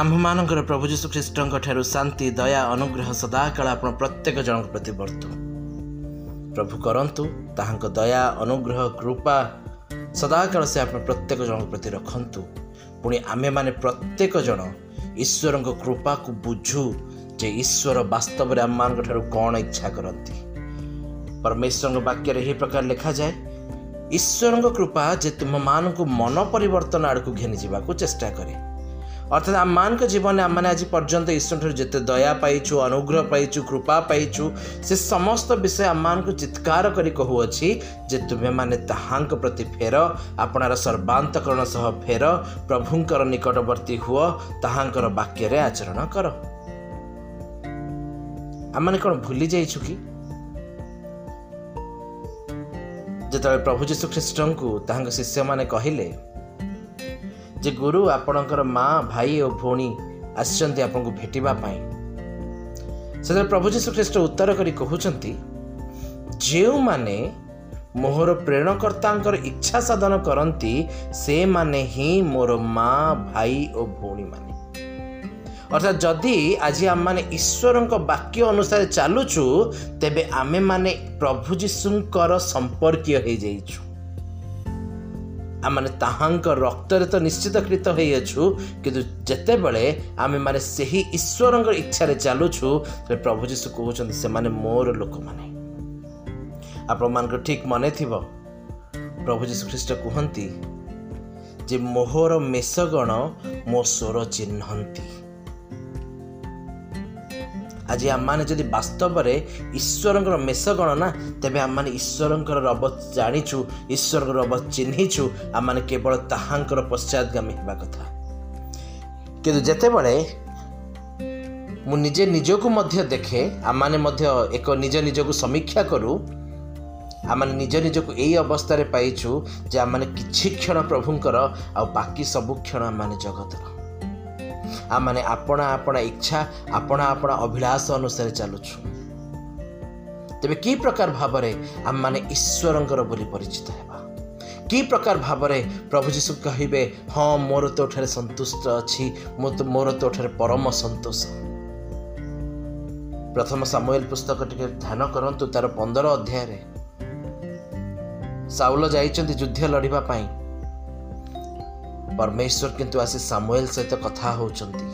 ଆମ୍ଭମାନଙ୍କର ପ୍ରଭୁ ଯୀଶୁ ଖ୍ରୀଷ୍ଟଙ୍କ ଠାରୁ ଶାନ୍ତି ଦୟା ଅନୁଗ୍ରହ ସଦାକାଳ ଆପଣ ପ୍ରତ୍ୟେକ ଜଣଙ୍କ ପ୍ରତି ବର୍ତ୍ତୁ। ପ୍ରଭୁ କରନ୍ତୁ ତାହାଙ୍କ ଦୟା ଅନୁଗ୍ରହ କୃପା ସଦାକାଳ ସେ ଆପଣ ପ୍ରତ୍ୟେକ ଜଣଙ୍କ ପ୍ରତି ରଖନ୍ତୁ। ପୁଣି ଆମେମାନେ ପ୍ରତ୍ୟେକ ଜଣ ଈଶ୍ୱରଙ୍କ କୃପାକୁ ବୁଝୁ ଯେ ଈଶ୍ୱର ବାସ୍ତବରେ ଆମମାନଙ୍କ ଠାରୁ କ'ଣ ଇଚ୍ଛା କରନ୍ତି। ପରମେଶ୍ୱରଙ୍କ ବାକ୍ୟରେ ଏହି ପ୍ରକାର ଲେଖାଯାଏ ଈଶ୍ୱରଙ୍କ କୃପା ଯେ ତୁମମାନଙ୍କୁ ମନ ପରିବର୍ତ୍ତନ ଆଡ଼କୁ ଘେନିଯିବାକୁ ଚେଷ୍ଟା କରେ। ଅର୍ଥାତ୍ ଆମମାନଙ୍କ ଜୀବନରେ ଆମମାନେ ଆଜି ପର୍ଯ୍ୟନ୍ତ ଈଶ୍ୱରଠାରୁ ଯେତେ ଦୟା ପାଇଛୁ ଅନୁଗ୍ରହ ପାଇଛୁ କୃପା ପାଇଛୁ ସେ ସମସ୍ତ ବିଷୟ ଆମମାନଙ୍କୁ ଚିତ୍କାର କରି କହୁଅଛି ଯେ ତୁମେମାନେ ତାହାଙ୍କ ପ୍ରତି ଫେର ଆପଣାର ସର୍ବାନ୍ତକରଣ ସହ ଫେର ପ୍ରଭୁଙ୍କର ନିକଟବର୍ତ୍ତୀ ହୁଅ ତାହାଙ୍କର ବାକ୍ୟରେ ଆଚରଣ କର ଆମମାନେ କ'ଣ ଭୁଲି ଯାଇଛୁ କି ଯେତେବେଳେ ପ୍ରଭୁ ଯୀଶୁ ଖ୍ରୀଷ୍ଟଙ୍କୁ ତାହାଙ୍କ ଶିଷ୍ୟମାନେ କହିଲେ ଯେ ଗୁରୁ ଆପଣଙ୍କର ମା ଭାଇ ଓ ଭଉଣୀ ଆସିଛନ୍ତି ଆପଣଙ୍କୁ ଭେଟିବା ପାଇଁ। ସେତେବେଳେ ପ୍ରଭୁ ଯୀଶୁ ଖ୍ରୀଷ୍ଟ ଉତ୍ତର କରି କହୁଛନ୍ତି ଯେଉଁମାନେ ମୋହର ପ୍ରେରଣକର୍ତ୍ତାଙ୍କର ଇଚ୍ଛା ସାଧନ କରନ୍ତି ସେମାନେ ହିଁ ମୋର ମା ଭାଇ ଓ ଭଉଣୀମାନେ। ଅର୍ଥାତ୍ ଯଦି ଆଜି ଆମମାନେ ଈଶ୍ୱରଙ୍କ ବାକ୍ୟ ଅନୁସାରେ ଚାଲୁଛୁ ତେବେ ଆମେମାନେ ପ୍ରଭୁ ଯୀଶୁଙ୍କର ସମ୍ପର୍କୀୟ ହେଇଯାଇଛୁ। ଆମମାନେ ତାହାଙ୍କ ରକ୍ତରେ ତ ନିଶ୍ଚିତକୃତ ହୋଇଅଛୁ କିନ୍ତୁ ଯେତେବେଳେ ଆମେମାନେ ସେହି ଈଶ୍ୱରଙ୍କ ଇଚ୍ଛାରେ ଚାଲୁଛୁ ତେବେ ପ୍ରଭୁ ଯୀଶୁ କହୁଛନ୍ତି ସେମାନେ ମୋର ଲୋକମାନେ। ଆପଣମାନଙ୍କର ଠିକ୍ ମନେ ଥିବ ପ୍ରଭୁ ଯୀଶୁ ଖ୍ରୀଷ୍ଟ କୁହନ୍ତି ଯେ ମୋହର ମେଷଗଣ ମୋ ସ୍ୱର ଚିହ୍ନନ୍ତି। ଆଜି ଆମମାନେ ଯଦି ବାସ୍ତବରେ ଈଶ୍ୱରଙ୍କର ମେଷଗଣ ନା ତେବେ ଆମମାନେ ଈଶ୍ୱରଙ୍କର ରବ ଜାଣିଛୁ ଈଶ୍ୱରଙ୍କର ରବ ଚିହ୍ନିଛୁ ଆମମାନେ କେବଳ ତାହାଙ୍କର ପଶ୍ଚାଦଗାମୀ ହେବା କଥା। କିନ୍ତୁ ଯେତେବେଳେ ମୁଁ ନିଜେ ନିଜକୁ ମଧ୍ୟ ଦେଖେ ଆମମାନେ ମଧ୍ୟ ଏକ ନିଜ ନିଜକୁ ସମୀକ୍ଷା କରୁ ଆମମାନେ ନିଜ ନିଜକୁ ଏଇ ଅବସ୍ଥାରେ ପାଇଛୁ ଯେ ଆମମାନେ କିଛି କ୍ଷଣ ପ୍ରଭୁଙ୍କର ଆଉ ବାକି ସବୁ କ୍ଷଣ ଆମମାନେ ଜଗତର। ଆମମାନେ ଆପଣା ଆପଣା ଇଚ୍ଛା ଆପଣା ଆପଣା ଅଭିଳାଷ ଅନୁସାରେ ଚାଲୁଛୁ। ତେବେ କି ପ୍ରକାର ଭାବରେ ଆମମାନେ ଈଶ୍ୱରଙ୍କର ବୋଲି ପରିଚିତ ହେବା? କି ପ୍ରକାର ଭାବରେ ପ୍ରଭୁ ଯୀଶୁ କହିବେ ହଁ ମୋର ତୋଠାରେ ସନ୍ତୁଷ୍ଟ ଅଛି ମୋର ତୋଠାରେ ପରମ ସନ୍ତୋଷ। ପ୍ରଥମ ସାମୁଏଲ ପୁସ୍ତକ ଟିକେ ଧ୍ୟାନ କରନ୍ତୁ ତାର ପନ୍ଦର ଅଧ୍ୟାୟରେ। ସାଉଲ ଯାଇଛନ୍ତି ଯୁଦ୍ଧ ଲଢ଼ିବା ପାଇଁ। ପରମେଶ୍ୱର କିନ୍ତୁ ଆସି ସାମୁଏଲ ସହିତ କଥା ହେଉଛନ୍ତି।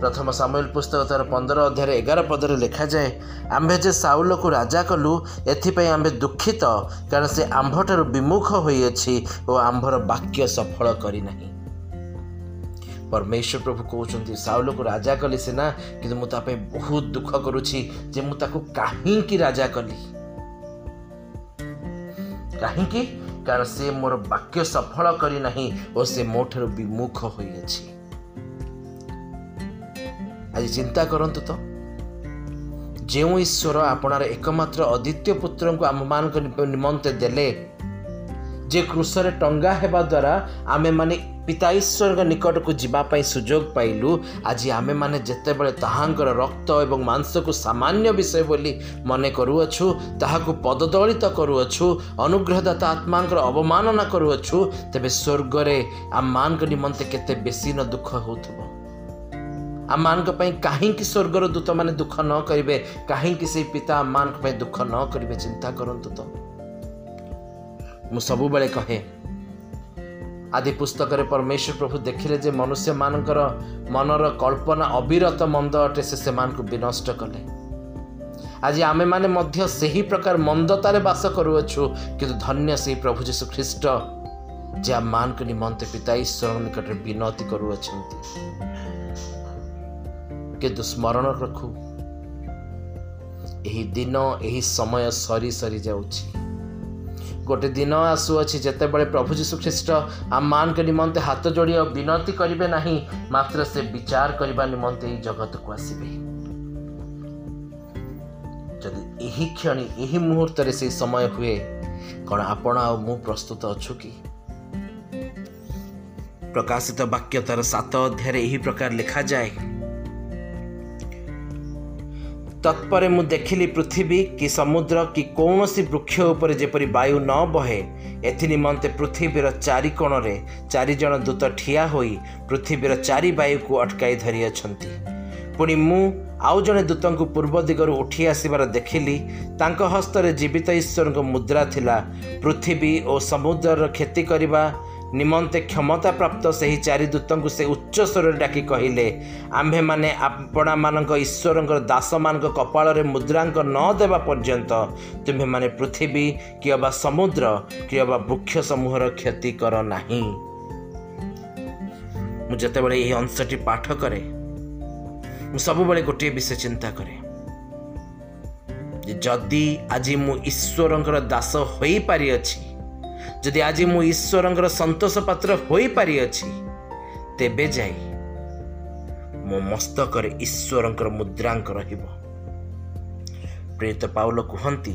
ପ୍ରଥମ ସାମୁଏଲ ପୁସ୍ତକ ତାର ପନ୍ଦର ଅଧ୍ୟାୟରେ ଏଗାର ପଦରେ ଲେଖାଯାଏ ଆମ୍ଭେ ଯେ ସାଉଲକୁ ରାଜା କଲୁ ଏଥିପାଇଁ ଆମ୍ଭେ ଦୁଃଖିତ କାରଣ ସେ ଆମ୍ଭଠାରୁ ବିମୁଖ ହୋଇଅଛି ଓ ଆମ୍ଭର ବାକ୍ୟ ସଫଳ କରିନାହିଁ। ପରମେଶ୍ୱର ପ୍ରଭୁ କହୁଛନ୍ତି ସାଉଲକୁ ରାଜା କଲି ସିନା କିନ୍ତୁ ମୁଁ ତା ପାଇଁ ବହୁତ ଦୁଃଖ କରୁଛି ଯେ ମୁଁ ତାକୁ କାହିଁକି ରାଜା କଲି? କାହିଁକି? କାରଣ ସେ ମୋର ବାକ୍ୟ ସଫଳ କରିନାହିଁ ଓ ସେ ମୋ ଠାରୁ ବିମୁଖ ହୋଇଅଛି। ଆଜି ଚିନ୍ତା କରନ୍ତୁ ତ। ଯେଉଁ ଈଶ୍ୱର ଆପଣାର ଏକମାତ୍ର ଅଦ୍ୱିତୀୟ ପୁତ୍ରଙ୍କୁ ଆମମାନଙ୍କ ନିମନ୍ତେ ଦେଲେ ଯେ କୃଷରେ ଟଙ୍ଗା ହେବା ଦ୍ୱାରା ଆମେମାନେ ପିତା ଈଶ୍ୱରଙ୍କ ନିକଟକୁ ଯିବା ପାଇଁ ସୁଯୋଗ ପାଇଲୁ। ଆଜି ଆମେମାନେ ଯେତେବେଳେ ତାହାଙ୍କର ରକ୍ତ ଏବଂ ମାଂସକୁ ସାମାନ୍ୟ ବିଷୟ ବୋଲି ମନେ କରୁଅଛୁ ତାହାକୁ ପଦଦଳିତ କରୁଅଛୁ ଅନୁଗ୍ରହଦାତା ଆତ୍ମାଙ୍କର ଅବମାନନା କରୁଅଛୁ ତେବେ ସ୍ୱର୍ଗରେ ଆମମାନଙ୍କ ନିମନ୍ତେ କେତେ ବେଶୀ ନ ଦୁଃଖ ହେଉଥିବ। ଆମମାନଙ୍କ ପାଇଁ କାହିଁକି ସ୍ୱର୍ଗର ଦୂତମାନେ ଦୁଃଖ ନ କରିବେ? କାହିଁକି ସେଇ ପିତା ଆମମାନଙ୍କ ପାଇଁ ଦୁଃଖ ନ କରିବେ? ଚିନ୍ତା କରନ୍ତୁ ତ। ମୁଁ ସବୁବେଳେ କହେ ଆଦି ପୁସ୍ତକରେ ପରମେଶ୍ୱର ପ୍ରଭୁ ଦେଖିଲେ ଯେ ମନୁଷ୍ୟମାନଙ୍କର ମନର କଳ୍ପନା ଅବିରତ ମନ୍ଦ ଅଟେ ସେ ସେମାନଙ୍କୁ ବିନଷ୍ଟ କଲେ। ଆଜି ଆମେମାନେ ମଧ୍ୟ ସେହି ପ୍ରକାର ମନ୍ଦତାରେ ବାସ କରୁଅଛୁ କିନ୍ତୁ ଧନ୍ୟ ସେହି ପ୍ରଭୁ ଯୀଶୁ ଖ୍ରୀଷ୍ଟ ଯେ ଆମମାନଙ୍କ ନିମନ୍ତେ ପିତା ଈଶ୍ୱରଙ୍କ ନିକଟରେ ବିନତି କରୁଅଛନ୍ତି। କିନ୍ତୁ ସ୍ମରଣ ରଖୁ। ଏହି ଦିନ ଏହି ସମୟ ସରି ସରି ଯାଉଛି। ଗୋଟେ ଦିନ ଆସୁଅଛି ଯେତେବେଳେ ପ୍ରଭୁ ଯୀଶୁ ଖ୍ରୀଷ୍ଟ ଆମମାନଙ୍କ ନିମନ୍ତେ ହାତ ଯୋଡ଼ି ଆଉ ବିନତି କରିବେ ନାହିଁ ମାତ୍ର ସେ ବିଚାର କରିବା ନିମନ୍ତେ ଏହି ଜଗତକୁ ଆସିବେ। ଯଦି ଏହି କ୍ଷଣି ଏହି ମୁହୂର୍ତ୍ତରେ ସେହି ସମୟ ହୁଏ କ'ଣ ଆପଣ ଆଉ ମୁଁ ପ୍ରସ୍ତୁତ ଅଛୁ କି? ପ୍ରକାଶିତ ବାକ୍ୟ ତାର ସାତ ଅଧ୍ୟାୟରେ ଏହି ପ୍ରକାର ଲେଖାଯାଏ ତତ୍ପରେ ମୁଁ ଦେଖିଲି ପୃଥିବୀ କି ସମୁଦ୍ର କି କୌଣସି ବୃକ୍ଷ ଉପରେ ଯେପରି ବାୟୁ ନ ବହେ ଏଥି ନିମନ୍ତେ ପୃଥିବୀର ଚାରି କୋଣରେ ଚାରିଜଣ ଦୂତ ଠିଆ ହୋଇ ପୃଥିବୀର ଚାରି ବାୟୁକୁ ଅଟକାଇ ଧରିଅଛନ୍ତି। ପୁଣି ମୁଁ ଆଉ ଜଣେ ଦୂତଙ୍କୁ ପୂର୍ବ ଦିଗରୁ ଉଠି ଆସିବାର ଦେଖିଲି ତାଙ୍କ ହସ୍ତରେ ଜୀବିତ ଈଶ୍ୱରଙ୍କ ମୁଦ୍ରା ଥିଲା ପୃଥିବୀ ଓ ସମୁଦ୍ରର କ୍ଷତି କରିବା ନିମନ୍ତେ କ୍ଷମତାପ୍ରାପ୍ତ ସେହି ଚାରି ଦୂତଙ୍କୁ ସେ ଉଚ୍ଚ ସ୍ୱରରେ ଡାକି କହିଲେ ଆମ୍ଭେମାନେ ଆପଣମାନଙ୍କ ଈଶ୍ୱରଙ୍କର ଦାସମାନଙ୍କ କପାଳରେ ମୁଦ୍ରାଙ୍କ ନ ଦେବା ପର୍ଯ୍ୟନ୍ତ ତୁମ୍ଭେମାନେ ପୃଥିବୀ କି ଅବା ସମୁଦ୍ର କି ଅବା ବୃକ୍ଷ ସମୂହର କ୍ଷତି କର ନାହିଁ ମୁଁ ଯେତେବେଳେ ଏହି ଅଂଶଟି ପାଠ କରେ ମୁଁ ସବୁବେଳେ ଗୋଟିଏ ବିଷୟ ଚିନ୍ତା କରେ। ଯଦି ଆଜି ମୁଁ ଈଶ୍ୱରଙ୍କର ଦାସ ହୋଇପାରିଅଛି ଯଦି ଆଜି ମୁଁ ଈଶ୍ୱରଙ୍କର ସନ୍ତୋଷ ପାତ୍ର ହୋଇପାରିଅଛି ତେବେ ଯାଇ ମୋ ମସ୍ତକରେ ଈଶ୍ୱରଙ୍କର ମୁଦ୍ରାଙ୍କ ରହିବ। ପ୍ରେରିତ ପାଉଲ କୁହନ୍ତି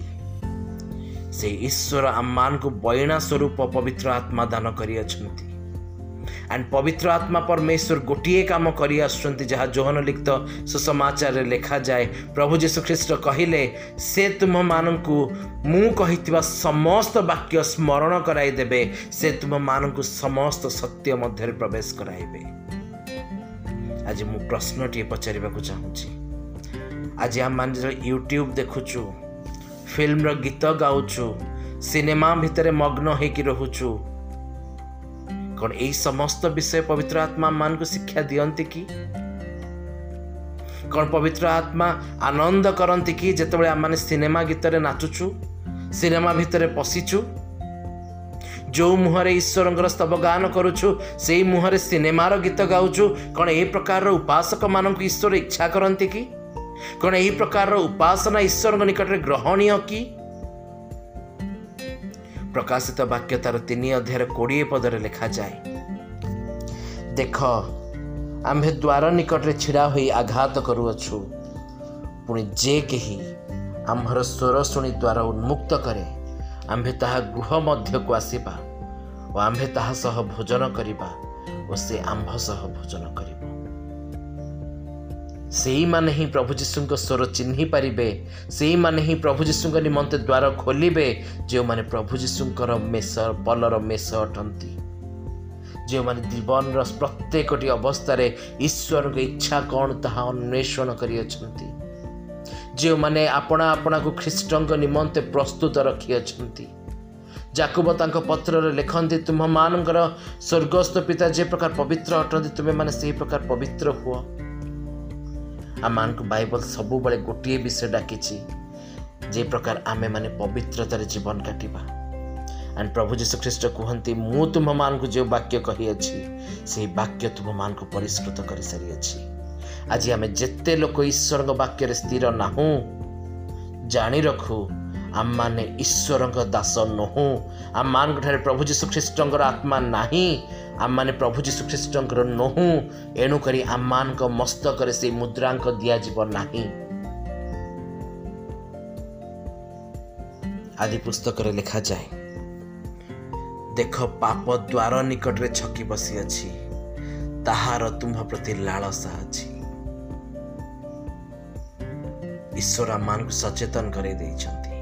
ସେ ଈଶ୍ୱର ଆମମାନଙ୍କୁ ବଇଣା ସ୍ୱରୂପ ପବିତ୍ର ଆତ୍ମା ଦାନ କରିଅଛନ୍ତି। ଆଣ୍ଡ ପବିତ୍ର ଆତ୍ମା ପରମେଶ୍ୱର ଗୋଟିଏ କାମ କରି ଆସୁଛନ୍ତି ଯାହା ଜୋହନ ଲିଖିତ ସୁସମାଚାରରେ ଲେଖାଯାଏ ପ୍ରଭୁ ଯୀଶୁଖ୍ରୀଷ୍ଟ କହିଲେ ସେ ତୁମମାନଙ୍କୁ ମୁଁ କହିଥିବା ସମସ୍ତ ବାକ୍ୟ ସ୍ମରଣ କରାଇଦେବେ ସେ ତୁମମାନଙ୍କୁ ସମସ୍ତ ସତ୍ୟ ମଧ୍ୟରେ ପ୍ରବେଶ କରାଇବେ। ଆଜି ମୁଁ ପ୍ରଶ୍ନଟିଏ ପଚାରିବାକୁ ଚାହୁଁଛି। ଆଜି ଆମମାନେ ୟୁଟ୍ୟୁବ୍ ଦେଖୁଛୁ ଫିଲ୍ମର ଗୀତ ଗାଉଛୁ ସିନେମା ଭିତରେ ମଗ୍ନ ହେଇକି ରହୁଛୁ କ'ଣ ଏଇ ସମସ୍ତ ବିଷୟ ପବିତ୍ର ଆତ୍ମା ମାନଙ୍କୁ ଶିକ୍ଷା ଦିଅନ୍ତି କି? କ'ଣ ପବିତ୍ର ଆତ୍ମା ଆନନ୍ଦ କରନ୍ତି କି ଯେତେବେଳେ ଆମମାନେ ସିନେମା ଗୀତରେ ନାଚୁଛୁ ସିନେମା ଭିତରେ ପଶିଛୁ? ଯେଉଁ ମୁହଁରେ ଈଶ୍ୱରଙ୍କର ସ୍ତବ ଗାନ କରୁଛୁ ସେଇ ମୁହଁରେ ସିନେମାର ଗୀତ ଗାଉଛୁ କ'ଣ ଏହି ପ୍ରକାରର ଉପାସକମାନଙ୍କୁ ଈଶ୍ୱର ଇଚ୍ଛା କରନ୍ତି କି? କ'ଣ ଏହି ପ୍ରକାରର ଉପାସନା ଈଶ୍ୱରଙ୍କ ନିକଟରେ ଗ୍ରହଣୀୟ କି? ପ୍ରକାଶିତ ବାକ୍ୟ ତାର ତିନି ଅଧ୍ୟାୟରେ କୋଡ଼ିଏ ପଦରେ ଲେଖାଯାଏ ଦେଖ ଆମ୍ଭେ ଦ୍ୱାର ନିକଟରେ ଛିଡ଼ା ହୋଇ ଆଘାତ କରୁଅଛୁ ପୁଣି ଯେ କେହି ଆମ୍ଭର ସ୍ୱର ଶୁଣି ଦ୍ୱାର ଉନ୍ମୁକ୍ତ କରେ ଆମ୍ଭେ ତାହା ଗୃହ ମଧ୍ୟକୁ ଆସିବା ଓ ଆମ୍ଭେ ତାହା ସହ ଭୋଜନ କରିବା ଓ ସେ ଆମ୍ଭ ସହ ଭୋଜନ କରିବ ସେଇମାନେ ହିଁ ପ୍ରଭୁ ଯୀଶୁଙ୍କ ସ୍ୱର ଚିହ୍ନି ପାରିବେ ସେଇମାନେ ହିଁ ପ୍ରଭୁ ଯୀଶୁଙ୍କ ନିମନ୍ତେ ଦ୍ୱାର ଖୋଲିବେ ଯେଉଁମାନେ ପ୍ରଭୁ ଯୀଶୁଙ୍କର ମେଷ ବଲର ମେଷ ଅଟନ୍ତି। ଯେଉଁମାନେ ଜୀବନର ପ୍ରତ୍ୟେକଟି ଅବସ୍ଥାରେ ଈଶ୍ୱରଙ୍କ ଇଚ୍ଛା କ'ଣ ତାହା ଅନ୍ୱେଷଣ କରିଅଛନ୍ତି। ଯେଉଁମାନେ ଆପଣା ଆପଣାକୁ ଖ୍ରୀଷ୍ଟଙ୍କ ନିମନ୍ତେ ପ୍ରସ୍ତୁତ ରଖିଅଛନ୍ତି। ଜାକୁବ ତାଙ୍କ ପତ୍ରରେ ଲେଖନ୍ତି ତୁମମାନଙ୍କର ସ୍ୱର୍ଗସ୍ଥ ପିତା ଯେ ପ୍ରକାର ପବିତ୍ର ଅଟନ୍ତି ତୁମେମାନେ ସେହି ପ୍ରକାର ପବିତ୍ର ହୁଅ। ଆମମାନଙ୍କୁ ବାଇବଲ ସବୁବେଳେ ଗୋଟିଏ ବିଷୟ ଡାକିଛି ଯେ ପ୍ରକାର ଆମେମାନେ ପବିତ୍ରତାରେ ଜୀବନ କାଟିବା। ଆଣ୍ଡ ପ୍ରଭୁ ଯୀଶୁଖ୍ରୀଷ୍ଟ କୁହନ୍ତି ମୁଁ ତୁମମାନଙ୍କୁ ଯେଉଁ ବାକ୍ୟ କହିଅଛି ସେହି ବାକ୍ୟ ତୁମମାନଙ୍କୁ ପରିଷ୍କୃତ କରିସାରିଅଛି। ଆଜି ଆମେ ଯେତେ ଲୋକ ଈଶ୍ୱରଙ୍କ ବାକ୍ୟରେ ସ୍ଥିର ନାହୁଁ ଜାଣି ରଖୁ ଆମମାନେ ଈଶ୍ୱରଙ୍କ ଦାସ ନୁହୁଁ। ଆମମାନଙ୍କଠାରେ ପ୍ରଭୁ ଯୀଶୁଖ୍ରୀଷ୍ଟଙ୍କର ଆତ୍ମା ନାହିଁ ଆମମାନେ ପ୍ରଭୁ ଯୀଶୁଖ୍ରୀଷ୍ଟଙ୍କର ନୁହୁଁ ଏଣୁକରି ଆମମାନଙ୍କ ମସ୍ତକରେ ସେହି ମୁଦ୍ରାଙ୍କ ଦିଆଯିବ ନାହିଁ। ଆଦି ପୁସ୍ତକରେ ଲେଖାଯାଏ ଦେଖ ପାପ ଦ୍ୱାର ନିକଟରେ ଛକି ବସିଅଛି ତାହାର ତୁମ୍ଭ ପ୍ରତି ଲାଳସା ଅଛି। ଈଶ୍ୱର ଆମମାନଙ୍କୁ ସଚେତନ କରାଇ ଦେଇଛନ୍ତି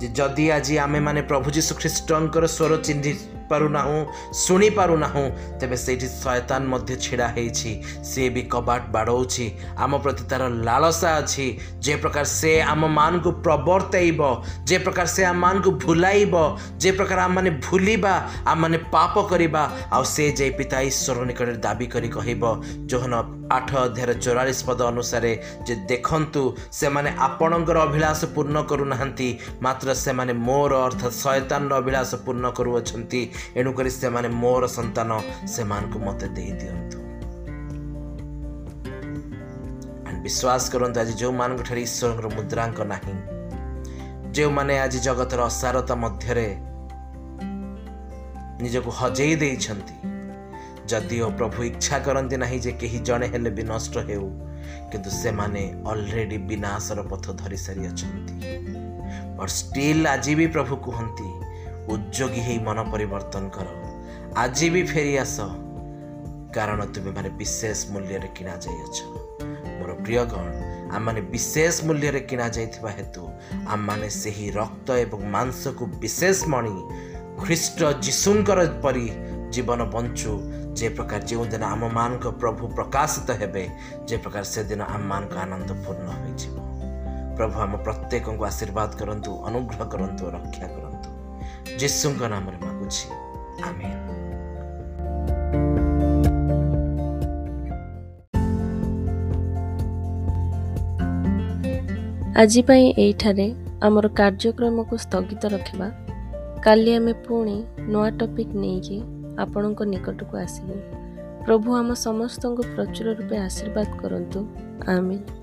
ଯେ ଯଦି ଆଜି ଆମେମାନେ ପ୍ରଭୁ ଯୀଶୁ ଖ୍ରୀଷ୍ଟଙ୍କର ସ୍ୱର ଚିହ୍ନି ପାରୁନାହୁଁ ଶୁଣିପାରୁନାହୁଁ ତେବେ ସେଇଠି ଶୟତାନ ମଧ୍ୟ ଛିଡ଼ା ହେଇଛି। ସିଏ ବି କବାଟ ବାଡ଼ଉଛି ଆମ ପ୍ରତି ତା'ର ଲାଳସା ଅଛି। ଯେ ପ୍ରକାର ସେ ଆମମାନଙ୍କୁ ପ୍ରବର୍ତ୍ତାଇବ ଯେ ପ୍ରକାର ସେ ଆମମାନଙ୍କୁ ଭୁଲାଇବ ଯେ ପ୍ରକାର ଆମମାନେ ଭୁଲିବା ଆମମାନେ ପାପ କରିବା ଆଉ ସେ ଯାଇ ପିତା ଈଶ୍ୱର ନିକଟରେ ଦାବି କରି କହିବ ଯୋହନ ଆଠ ଅଧ୍ୟାୟର ଚଉରାଳିଶ ପଦ ଅନୁସାରେ ଯେ ଦେଖନ୍ତୁ ସେମାନେ ଆପଣଙ୍କର ଅଭିଳାଷ ପୂର୍ଣ୍ଣ କରୁନାହାନ୍ତି ମାତ୍ର ସେମାନେ ମୋର ଅର୍ଥାତ୍ ଶୟତାନର ଅଭିଳାଷ ପୂର୍ଣ୍ଣ କରୁଅଛନ୍ତି। ଏଣୁକରି ସେମାନେ ମୋର ସନ୍ତାନ ସେମାନଙ୍କୁ ମୋତେ ଦେଇଦିଅନ୍ତୁ। ବିଶ୍ୱାସ କରନ୍ତୁ ଆଜି ଯେଉଁମାନଙ୍କଠାରେ ଈଶ୍ୱରଙ୍କର ମୁଦ୍ରାଙ୍କ ନାହିଁ ଯେଉଁମାନେ ଆଜି ଜଗତର ଅସାରତା ମଧ୍ୟରେ ନିଜକୁ ହଜେଇ ଦେଇଛନ୍ତି ଯଦିଓ ପ୍ରଭୁ ଇଚ୍ଛା କରନ୍ତି ନାହିଁ ଯେ କେହି ଜଣେ ହେଲେ ବି ନଷ୍ଟ ହେଉ କିନ୍ତୁ ସେମାନେ ଅଲରେଡ଼ି ବିନାଶର ପଥ ଧରି ସାରିଅଛନ୍ତି। ବଟ୍ ଷ୍ଟିଲ୍ ଆଜି ବି ପ୍ରଭୁ କୁହନ୍ତି ଉଦ୍ଯୋଗୀ ହେଇ ମନ ପରିବର୍ତ୍ତନ କର। ଆଜି ବି ଫେରି ଆସ। କାରଣ ତୁମେମାନେ ବିଶେଷ ମୂଲ୍ୟରେ କିଣା ଯାଇଅଛ। ମୋର ପ୍ରିୟଗଣ ଆମମାନେ ବିଶେଷ ମୂଲ୍ୟରେ କିଣା ଯାଇଥିବା ହେତୁ ଆମମାନେ ସେହି ରକ୍ତ ଏବଂ ମାଂସକୁ ବିଶେଷ ମଣି ଖ୍ରୀଷ୍ଟ ଯୀଶୁଙ୍କର ପରି ଜୀବନ ବଞ୍ଚୁ ଯେ ପ୍ରକାର ଯେଉଁଦିନ ଆମମାନଙ୍କ ପ୍ରଭୁ ପ୍ରକାଶିତ ହେବେ ଯେ ପ୍ରକାର ସେଦିନ ଆମମାନଙ୍କ ଆନନ୍ଦ ପୂର୍ଣ୍ଣ ହୋଇଯିବ ପ୍ରଭୁ ଆମ ପ୍ରତ୍ୟେକଙ୍କୁ ଆଶୀର୍ବାଦ କରନ୍ତୁ ଅନୁଗ୍ରହ କରନ୍ତୁ ରକ୍ଷା କରନ୍ତୁ। ଯୀଶୁଙ୍କ ନାମରେ ମାଗୁଛି ଆମେ ଆଜି ପାଇଁ ଏଇଠାରେ ଆମର କାର୍ଯ୍ୟକ୍ରମକୁ ସ୍ଥଗିତ ରଖିବା। କାଲି ଆମେ ପୁଣି ନୂଆ ଟପିକ୍ ନେଇକି ଆପଣଙ୍କ ନିକଟକୁ ଆସିବୁ। ପ୍ରଭୁ ଆମ ସମସ୍ତଙ୍କୁ ପ୍ରଚୁର ରୂପେ ଆଶୀର୍ବାଦ କରନ୍ତୁ। ଆମିନ୍।